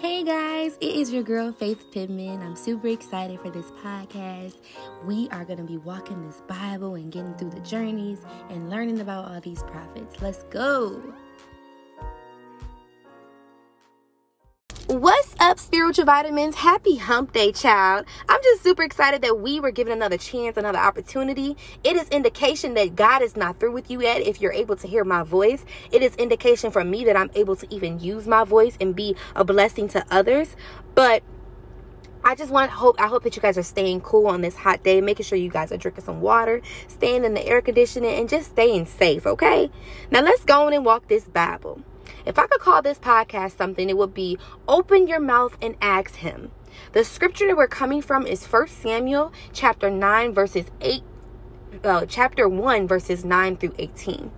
Hey guys, it is your girl Faith Pittman. I'm super excited for this podcast. We are going to be walking this Bible and getting through the journeys and learning about all these prophets. Let's go. Up, spiritual vitamins? Happy hump day, child. I'm just super excited that we were given another chance, another opportunity. It is indication that God is not through with you yet if you're able to hear my voice. It is indication for me that I'm able to even use my voice and be a blessing to others. But I just want hope I hope that you guys are staying cool on this hot day, making sure you guys are drinking some water, staying in the air conditioning and just staying safe, okay? Now let's go on and walk this Bible. If I could call this podcast something, it would be Open Your Mouth and Ask Him. The scripture that we're coming from is 1 Samuel chapter 9 verses 8 uh, chapter 1 verses 9 through 18.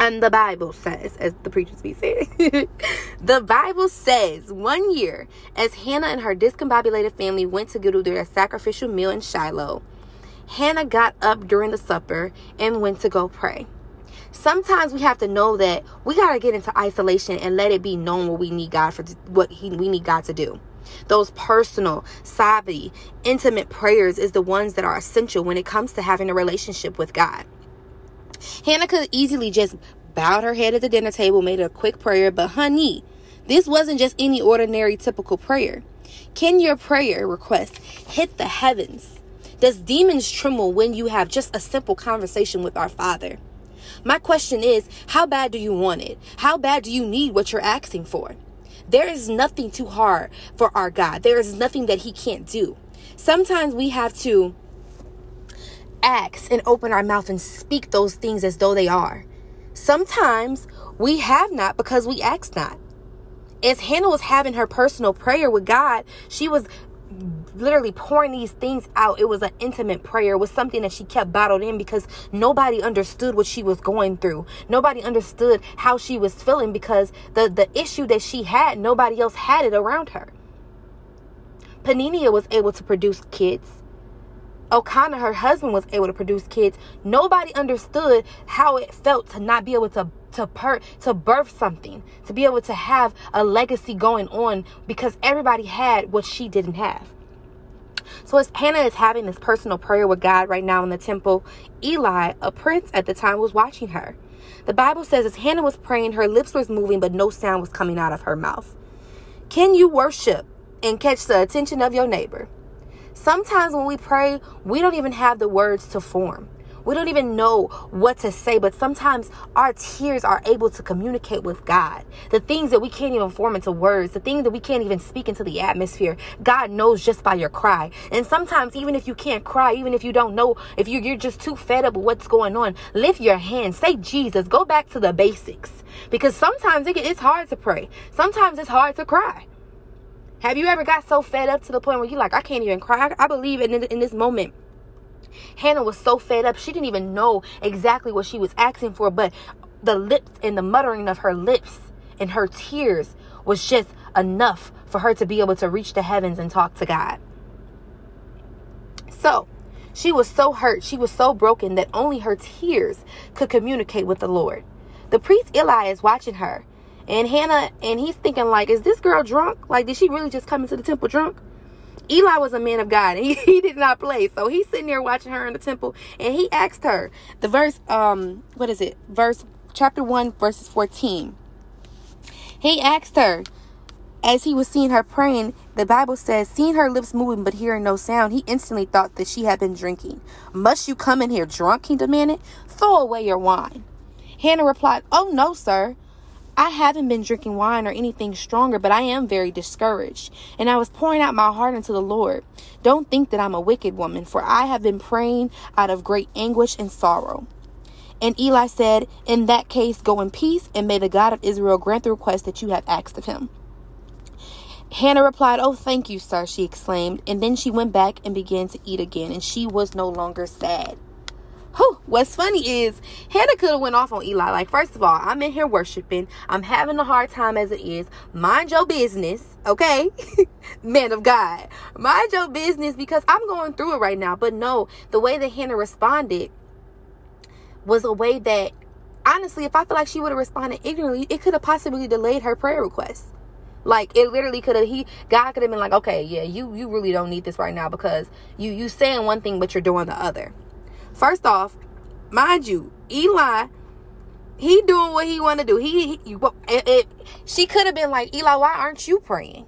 And the Bible says, as the preachers be saying, the Bible says one year, as Hannah and her discombobulated family went to go to their sacrificial meal in Shiloh, Hannah got up during the supper and went to go pray sometimes we have to know that we got to get into isolation and let it be known what we need God for what he, we need God to do. Those personal, savvy, intimate prayers is the ones that are essential when it comes to having a relationship with God. Hannah could easily just bowed her head at the dinner table, made a quick prayer, but honey, this wasn't just any ordinary typical prayer. Can your prayer request hit the heavens? Does demons tremble when you have just a simple conversation with our Father? My question is, how bad do you want it? How bad do you need what you're asking for? There is nothing too hard for our God. There is nothing that He can't do. Sometimes we have to ask and open our mouth and speak those things as though they are. Sometimes we have not because we ask not. As Hannah was having her personal prayer with God, she was literally pouring these things out. It was an intimate prayer. It was something that she kept bottled in because nobody understood what she was going through. Nobody understood how she was feeling because the, the issue that she had, nobody else had it around her. Peninnah was able to produce kids. Elkanah, her husband, was able to produce kids. Nobody understood how it felt to not be able to to per to birth something, to be able to have a legacy going on because everybody had what she didn't have. So as Hannah is having this personal prayer with God right now in the temple, Eli, a prince at the time, was watching her. The Bible says as Hannah was praying, her lips was moving, but no sound was coming out of her mouth. Can you worship and catch the attention of your neighbor? Sometimes when we pray, we don't even have the words to form. We don't even know what to say, but sometimes our tears are able to communicate with God. The things that we can't even form into words, the things that we can't even speak into the atmosphere, God knows just by your cry. And sometimes, even if you can't cry, even if you don't know, if you're, you're just too fed up with what's going on, lift your hand, say Jesus, go back to the basics. Because sometimes it, it's hard to pray, sometimes it's hard to cry. Have you ever got so fed up to the point where you're like, I can't even cry? I, I believe in, in this moment Hannah was so fed up, she didn't even know exactly what she was asking for, but the lips and the muttering of her lips and her tears was just enough for her to be able to reach the heavens and talk to God. So, she was so hurt, she was so broken that only her tears could communicate with the Lord. The priest Eli is watching her, and Hannah, and he's thinking like, is this girl drunk? Like, did she really just come into the temple drunk? Eli was a man of God. He, he did not play. So he's sitting there watching her in the temple and he asked her the verse, um, what is it? Verse chapter 1, verses 14. He asked her as he was seeing her praying, the Bible says, seeing her lips moving but hearing no sound, he instantly thought that she had been drinking. Must you come in here drunk? He demanded. Throw away your wine. Hannah replied, Oh, no, sir. I haven't been drinking wine or anything stronger, but I am very discouraged. And I was pouring out my heart unto the Lord. Don't think that I'm a wicked woman, for I have been praying out of great anguish and sorrow. And Eli said, In that case, go in peace, and may the God of Israel grant the request that you have asked of him. Hannah replied, Oh, thank you, sir, she exclaimed. And then she went back and began to eat again, and she was no longer sad. Whew, what's funny is Hannah could have went off on Eli. Like, first of all, I'm in here worshiping. I'm having a hard time as it is. Mind your business, okay? Man of God. Mind your business because I'm going through it right now. But no, the way that Hannah responded was a way that honestly, if I feel like she would have responded ignorantly, it could have possibly delayed her prayer request. Like it literally could have he God could have been like, okay, yeah, you you really don't need this right now because you you saying one thing but you're doing the other. First off, mind you, Eli, he doing what he want to do. He, he it, it, she could have been like, Eli, why aren't you praying?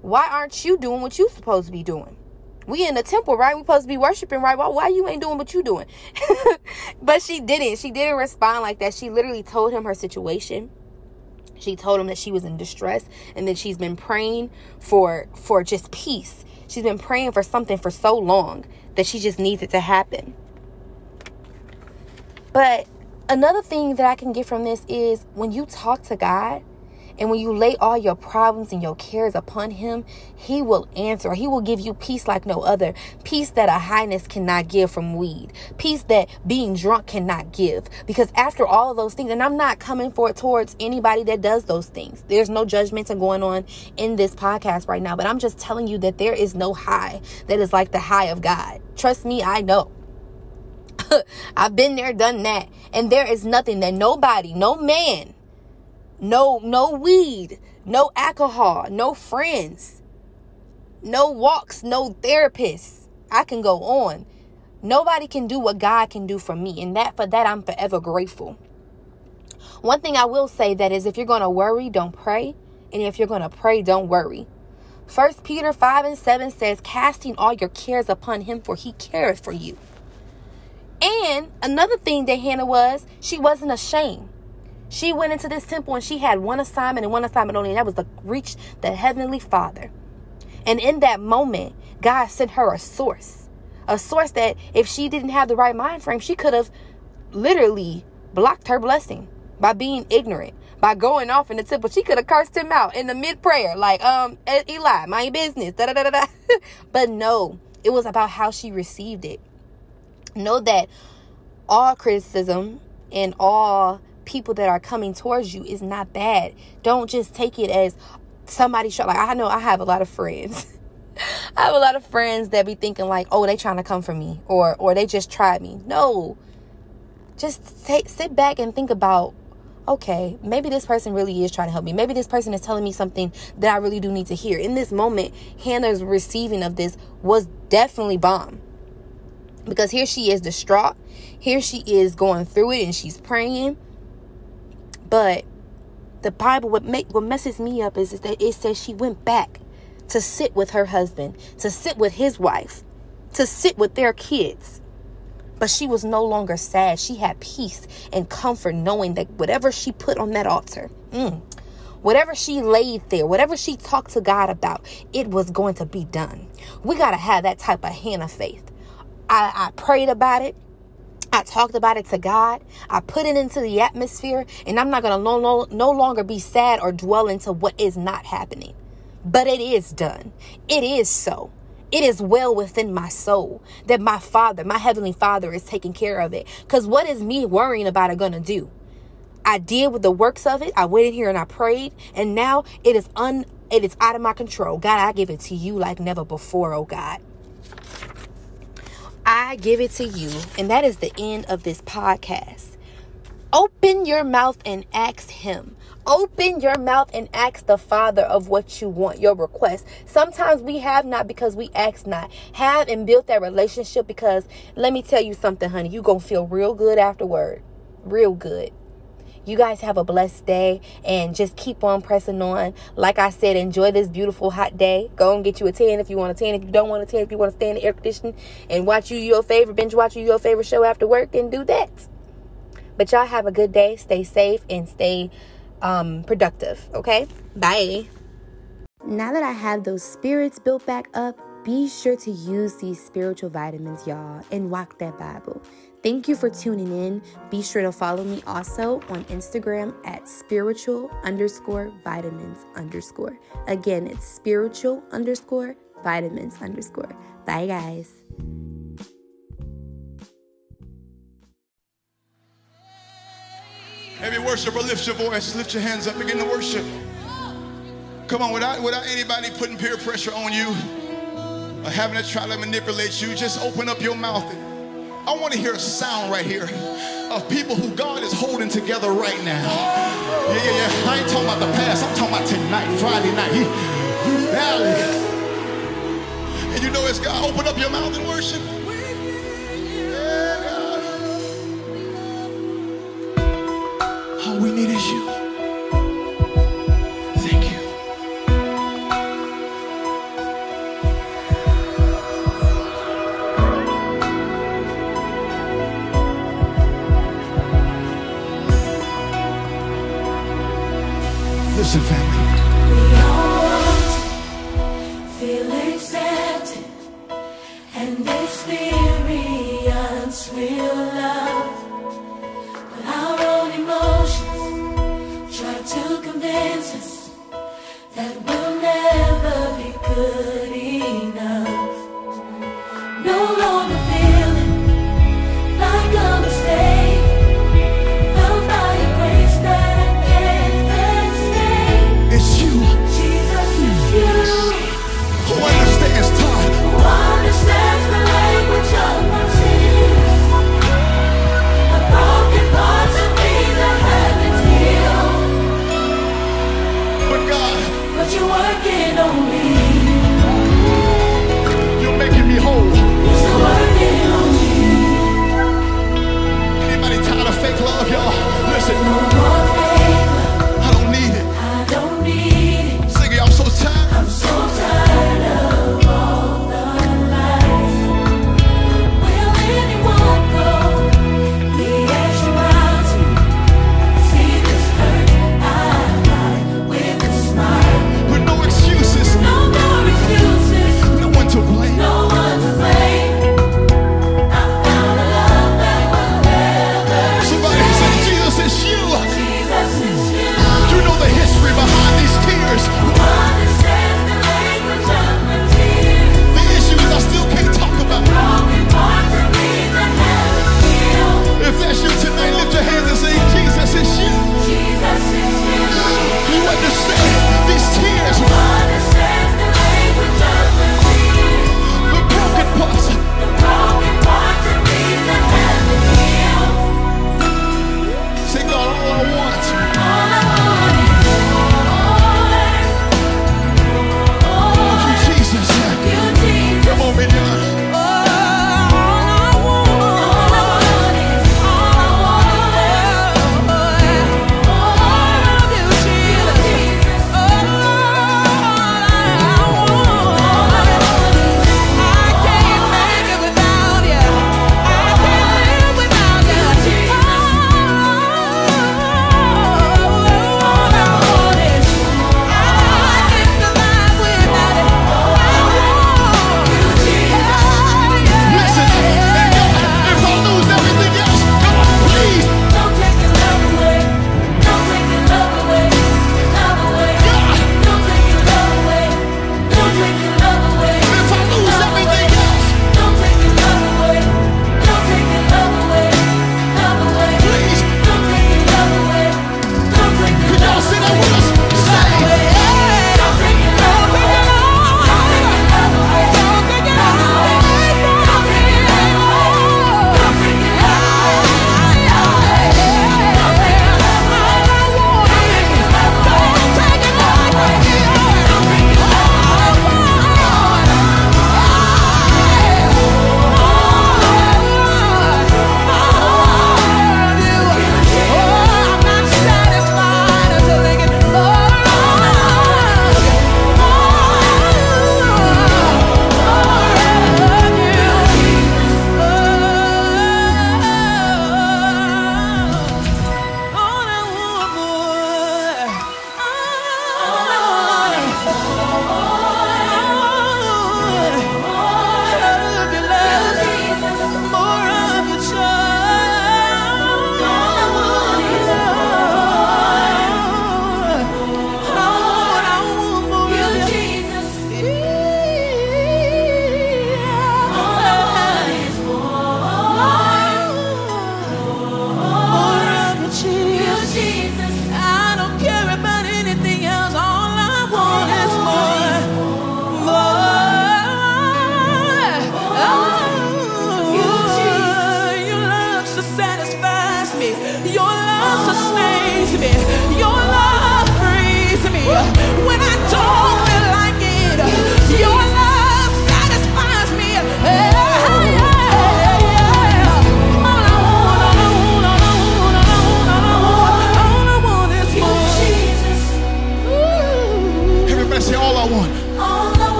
Why aren't you doing what you supposed to be doing? We in the temple, right? We supposed to be worshiping, right? Why, why you ain't doing what you doing? but she didn't. She didn't respond like that. She literally told him her situation. She told him that she was in distress and that she's been praying for for just peace. She's been praying for something for so long that she just needs it to happen. But another thing that I can get from this is when you talk to God, and when you lay all your problems and your cares upon Him, He will answer. He will give you peace like no other. Peace that a highness cannot give from weed. Peace that being drunk cannot give. Because after all of those things, and I'm not coming for it towards anybody that does those things. There's no judgment going on in this podcast right now, but I'm just telling you that there is no high that is like the high of God. Trust me, I know. I've been there, done that. And there is nothing that nobody, no man, no, no weed, no alcohol, no friends, no walks, no therapists. I can go on. Nobody can do what God can do for me. And that for that I'm forever grateful. One thing I will say that is if you're going to worry, don't pray. And if you're going to pray, don't worry. First Peter 5 and 7 says, casting all your cares upon him, for he careth for you. And another thing that Hannah was, she wasn't ashamed. She went into this temple and she had one assignment and one assignment only, and that was to reach the Heavenly Father. And in that moment, God sent her a source. A source that if she didn't have the right mind frame, she could have literally blocked her blessing by being ignorant, by going off in the temple. She could have cursed him out in the mid prayer, like, um, Eli, my business, da da da da. but no, it was about how she received it. Know that all criticism and all people that are coming towards you is not bad. Don't just take it as somebody show. Like I know I have a lot of friends. I have a lot of friends that be thinking like, oh, they trying to come for me, or or they just tried me. No, just take sit back and think about. Okay, maybe this person really is trying to help me. Maybe this person is telling me something that I really do need to hear. In this moment, Hannah's receiving of this was definitely bomb. Because here she is distraught. Here she is going through it and she's praying but the Bible, what make what messes me up is, is that it says she went back to sit with her husband, to sit with his wife, to sit with their kids. But she was no longer sad. She had peace and comfort knowing that whatever she put on that altar, mm, whatever she laid there, whatever she talked to God about, it was going to be done. We got to have that type of Hannah faith. I, I prayed about it. I talked about it to God. I put it into the atmosphere, and I'm not going to no, no, no longer be sad or dwell into what is not happening. But it is done. It is so. It is well within my soul that my Father, my Heavenly Father, is taking care of it. Because what is me worrying about it going to do? I did with the works of it. I went in here and I prayed, and now it is un it is out of my control. God, I give it to you like never before, oh God. I give it to you. And that is the end of this podcast. Open your mouth and ask Him. Open your mouth and ask the Father of what you want, your request. Sometimes we have not because we ask not. Have and build that relationship because let me tell you something, honey. You're going to feel real good afterward. Real good. You guys have a blessed day and just keep on pressing on. Like I said, enjoy this beautiful hot day. Go and get you a tan if you want a tan. If you don't want a tan, if you want to stay in the air conditioning and watch you your favorite, binge watch you your favorite show after work, then do that. But y'all have a good day. Stay safe and stay um, productive. Okay? Bye. Now that I have those spirits built back up, be sure to use these spiritual vitamins, y'all, and walk that Bible. Thank you for tuning in. Be sure to follow me also on Instagram at spiritual underscore vitamins underscore. Again, it's spiritual underscore vitamins underscore. Bye, guys. Every worshiper, lift your voice, lift your hands up, begin to worship. Come on, without, without anybody putting peer pressure on you or having to try to manipulate you, just open up your mouth. I want to hear a sound right here of people who God is holding together right now. Yeah, yeah, yeah. I ain't talking about the past. I'm talking about tonight, Friday night. He, he, and you know it's God. Open up your mouth and worship. Feel. You're making me whole. It's working on me. Anybody tired of fake love, y'all? Listen. No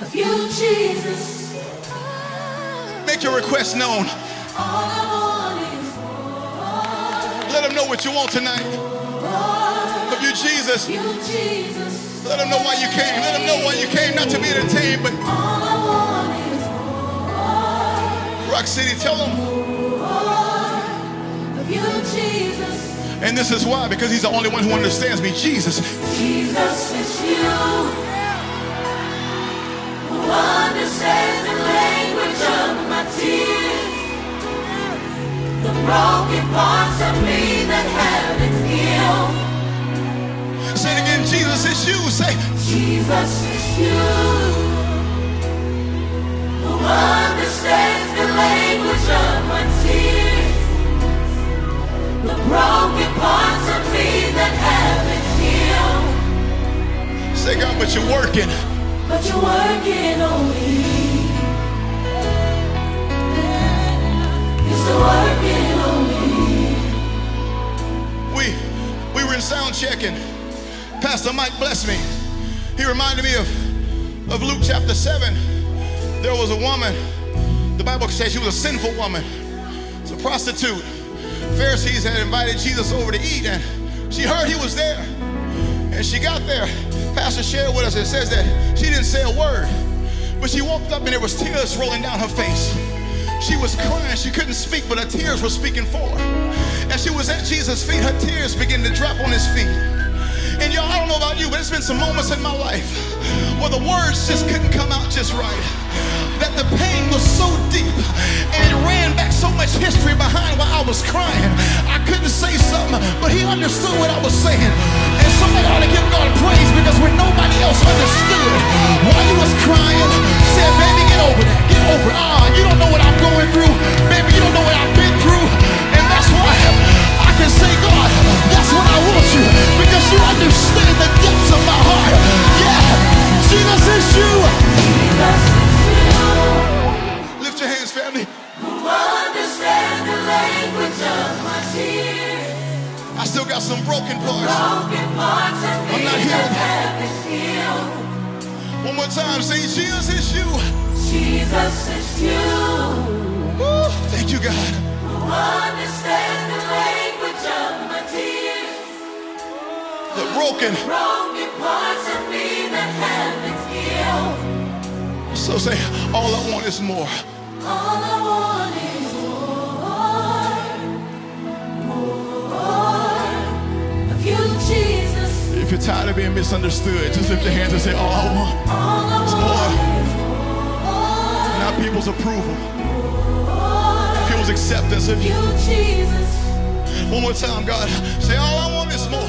of you, Jesus. Make your request known. All I want is Let them know what you want tonight. Of you, Jesus. Let them know why you came. Let them know why you came, not to be entertained, but All I want is Rock City, tell them. of you, Jesus. And this is why, because he's the only one who understands me. Jesus. Jesus, it's you understands the language of my tears. The broken parts of me that haven't healed. Say it again, Jesus, it's you. Say, Jesus, it's you who understands the language of my tears. The broken parts of me that haven't healed. say, God, but you're working. But you're working on me. We we were in sound checking. Pastor Mike blessed me. He reminded me of, of Luke chapter 7. There was a woman, the Bible says she was a sinful woman. It's a prostitute. Pharisees had invited Jesus over to eat, and she heard he was there. And she got there. Pastor shared with us, it says that she didn't say a word. But she walked up and there was tears rolling down her face. She was crying. She couldn't speak, but her tears were speaking for her. As she was at Jesus' feet, her tears began to drop on his feet. And y'all, I don't know about you, but it's been some moments in my life where the words just couldn't come out just right. That the pain was so deep and it ran back so much history behind why I was crying. I couldn't say something, but he understood what I was saying. And somebody ought to give God praise because when nobody else understood why you was crying, said, baby, get over that. Get over it. Ah, you don't know what I'm going through. Baby, you don't know what I've been through. And that's why I can say, God, that's what I want you. Because you understand the depths of my heart. Yeah, Jesus is you. Jesus, it's you Lift your hands, family. who understands the language of my tears. I still got some broken parts. Broken parts of I'm not that healed. haven't healed. One more time, say, Jesus is you. Jesus, is you Woo, thank you, God. who understands the language of my tears. The broken. Broken parts of me that haven't healed. So say, all I want is more. All I want is more, more of you, Jesus. If you're tired of being misunderstood, just lift your hands and say, all I want All I is want more. is more, Not people's approval, people's acceptance of you. Jesus. One more time, God. Say, all I want is more.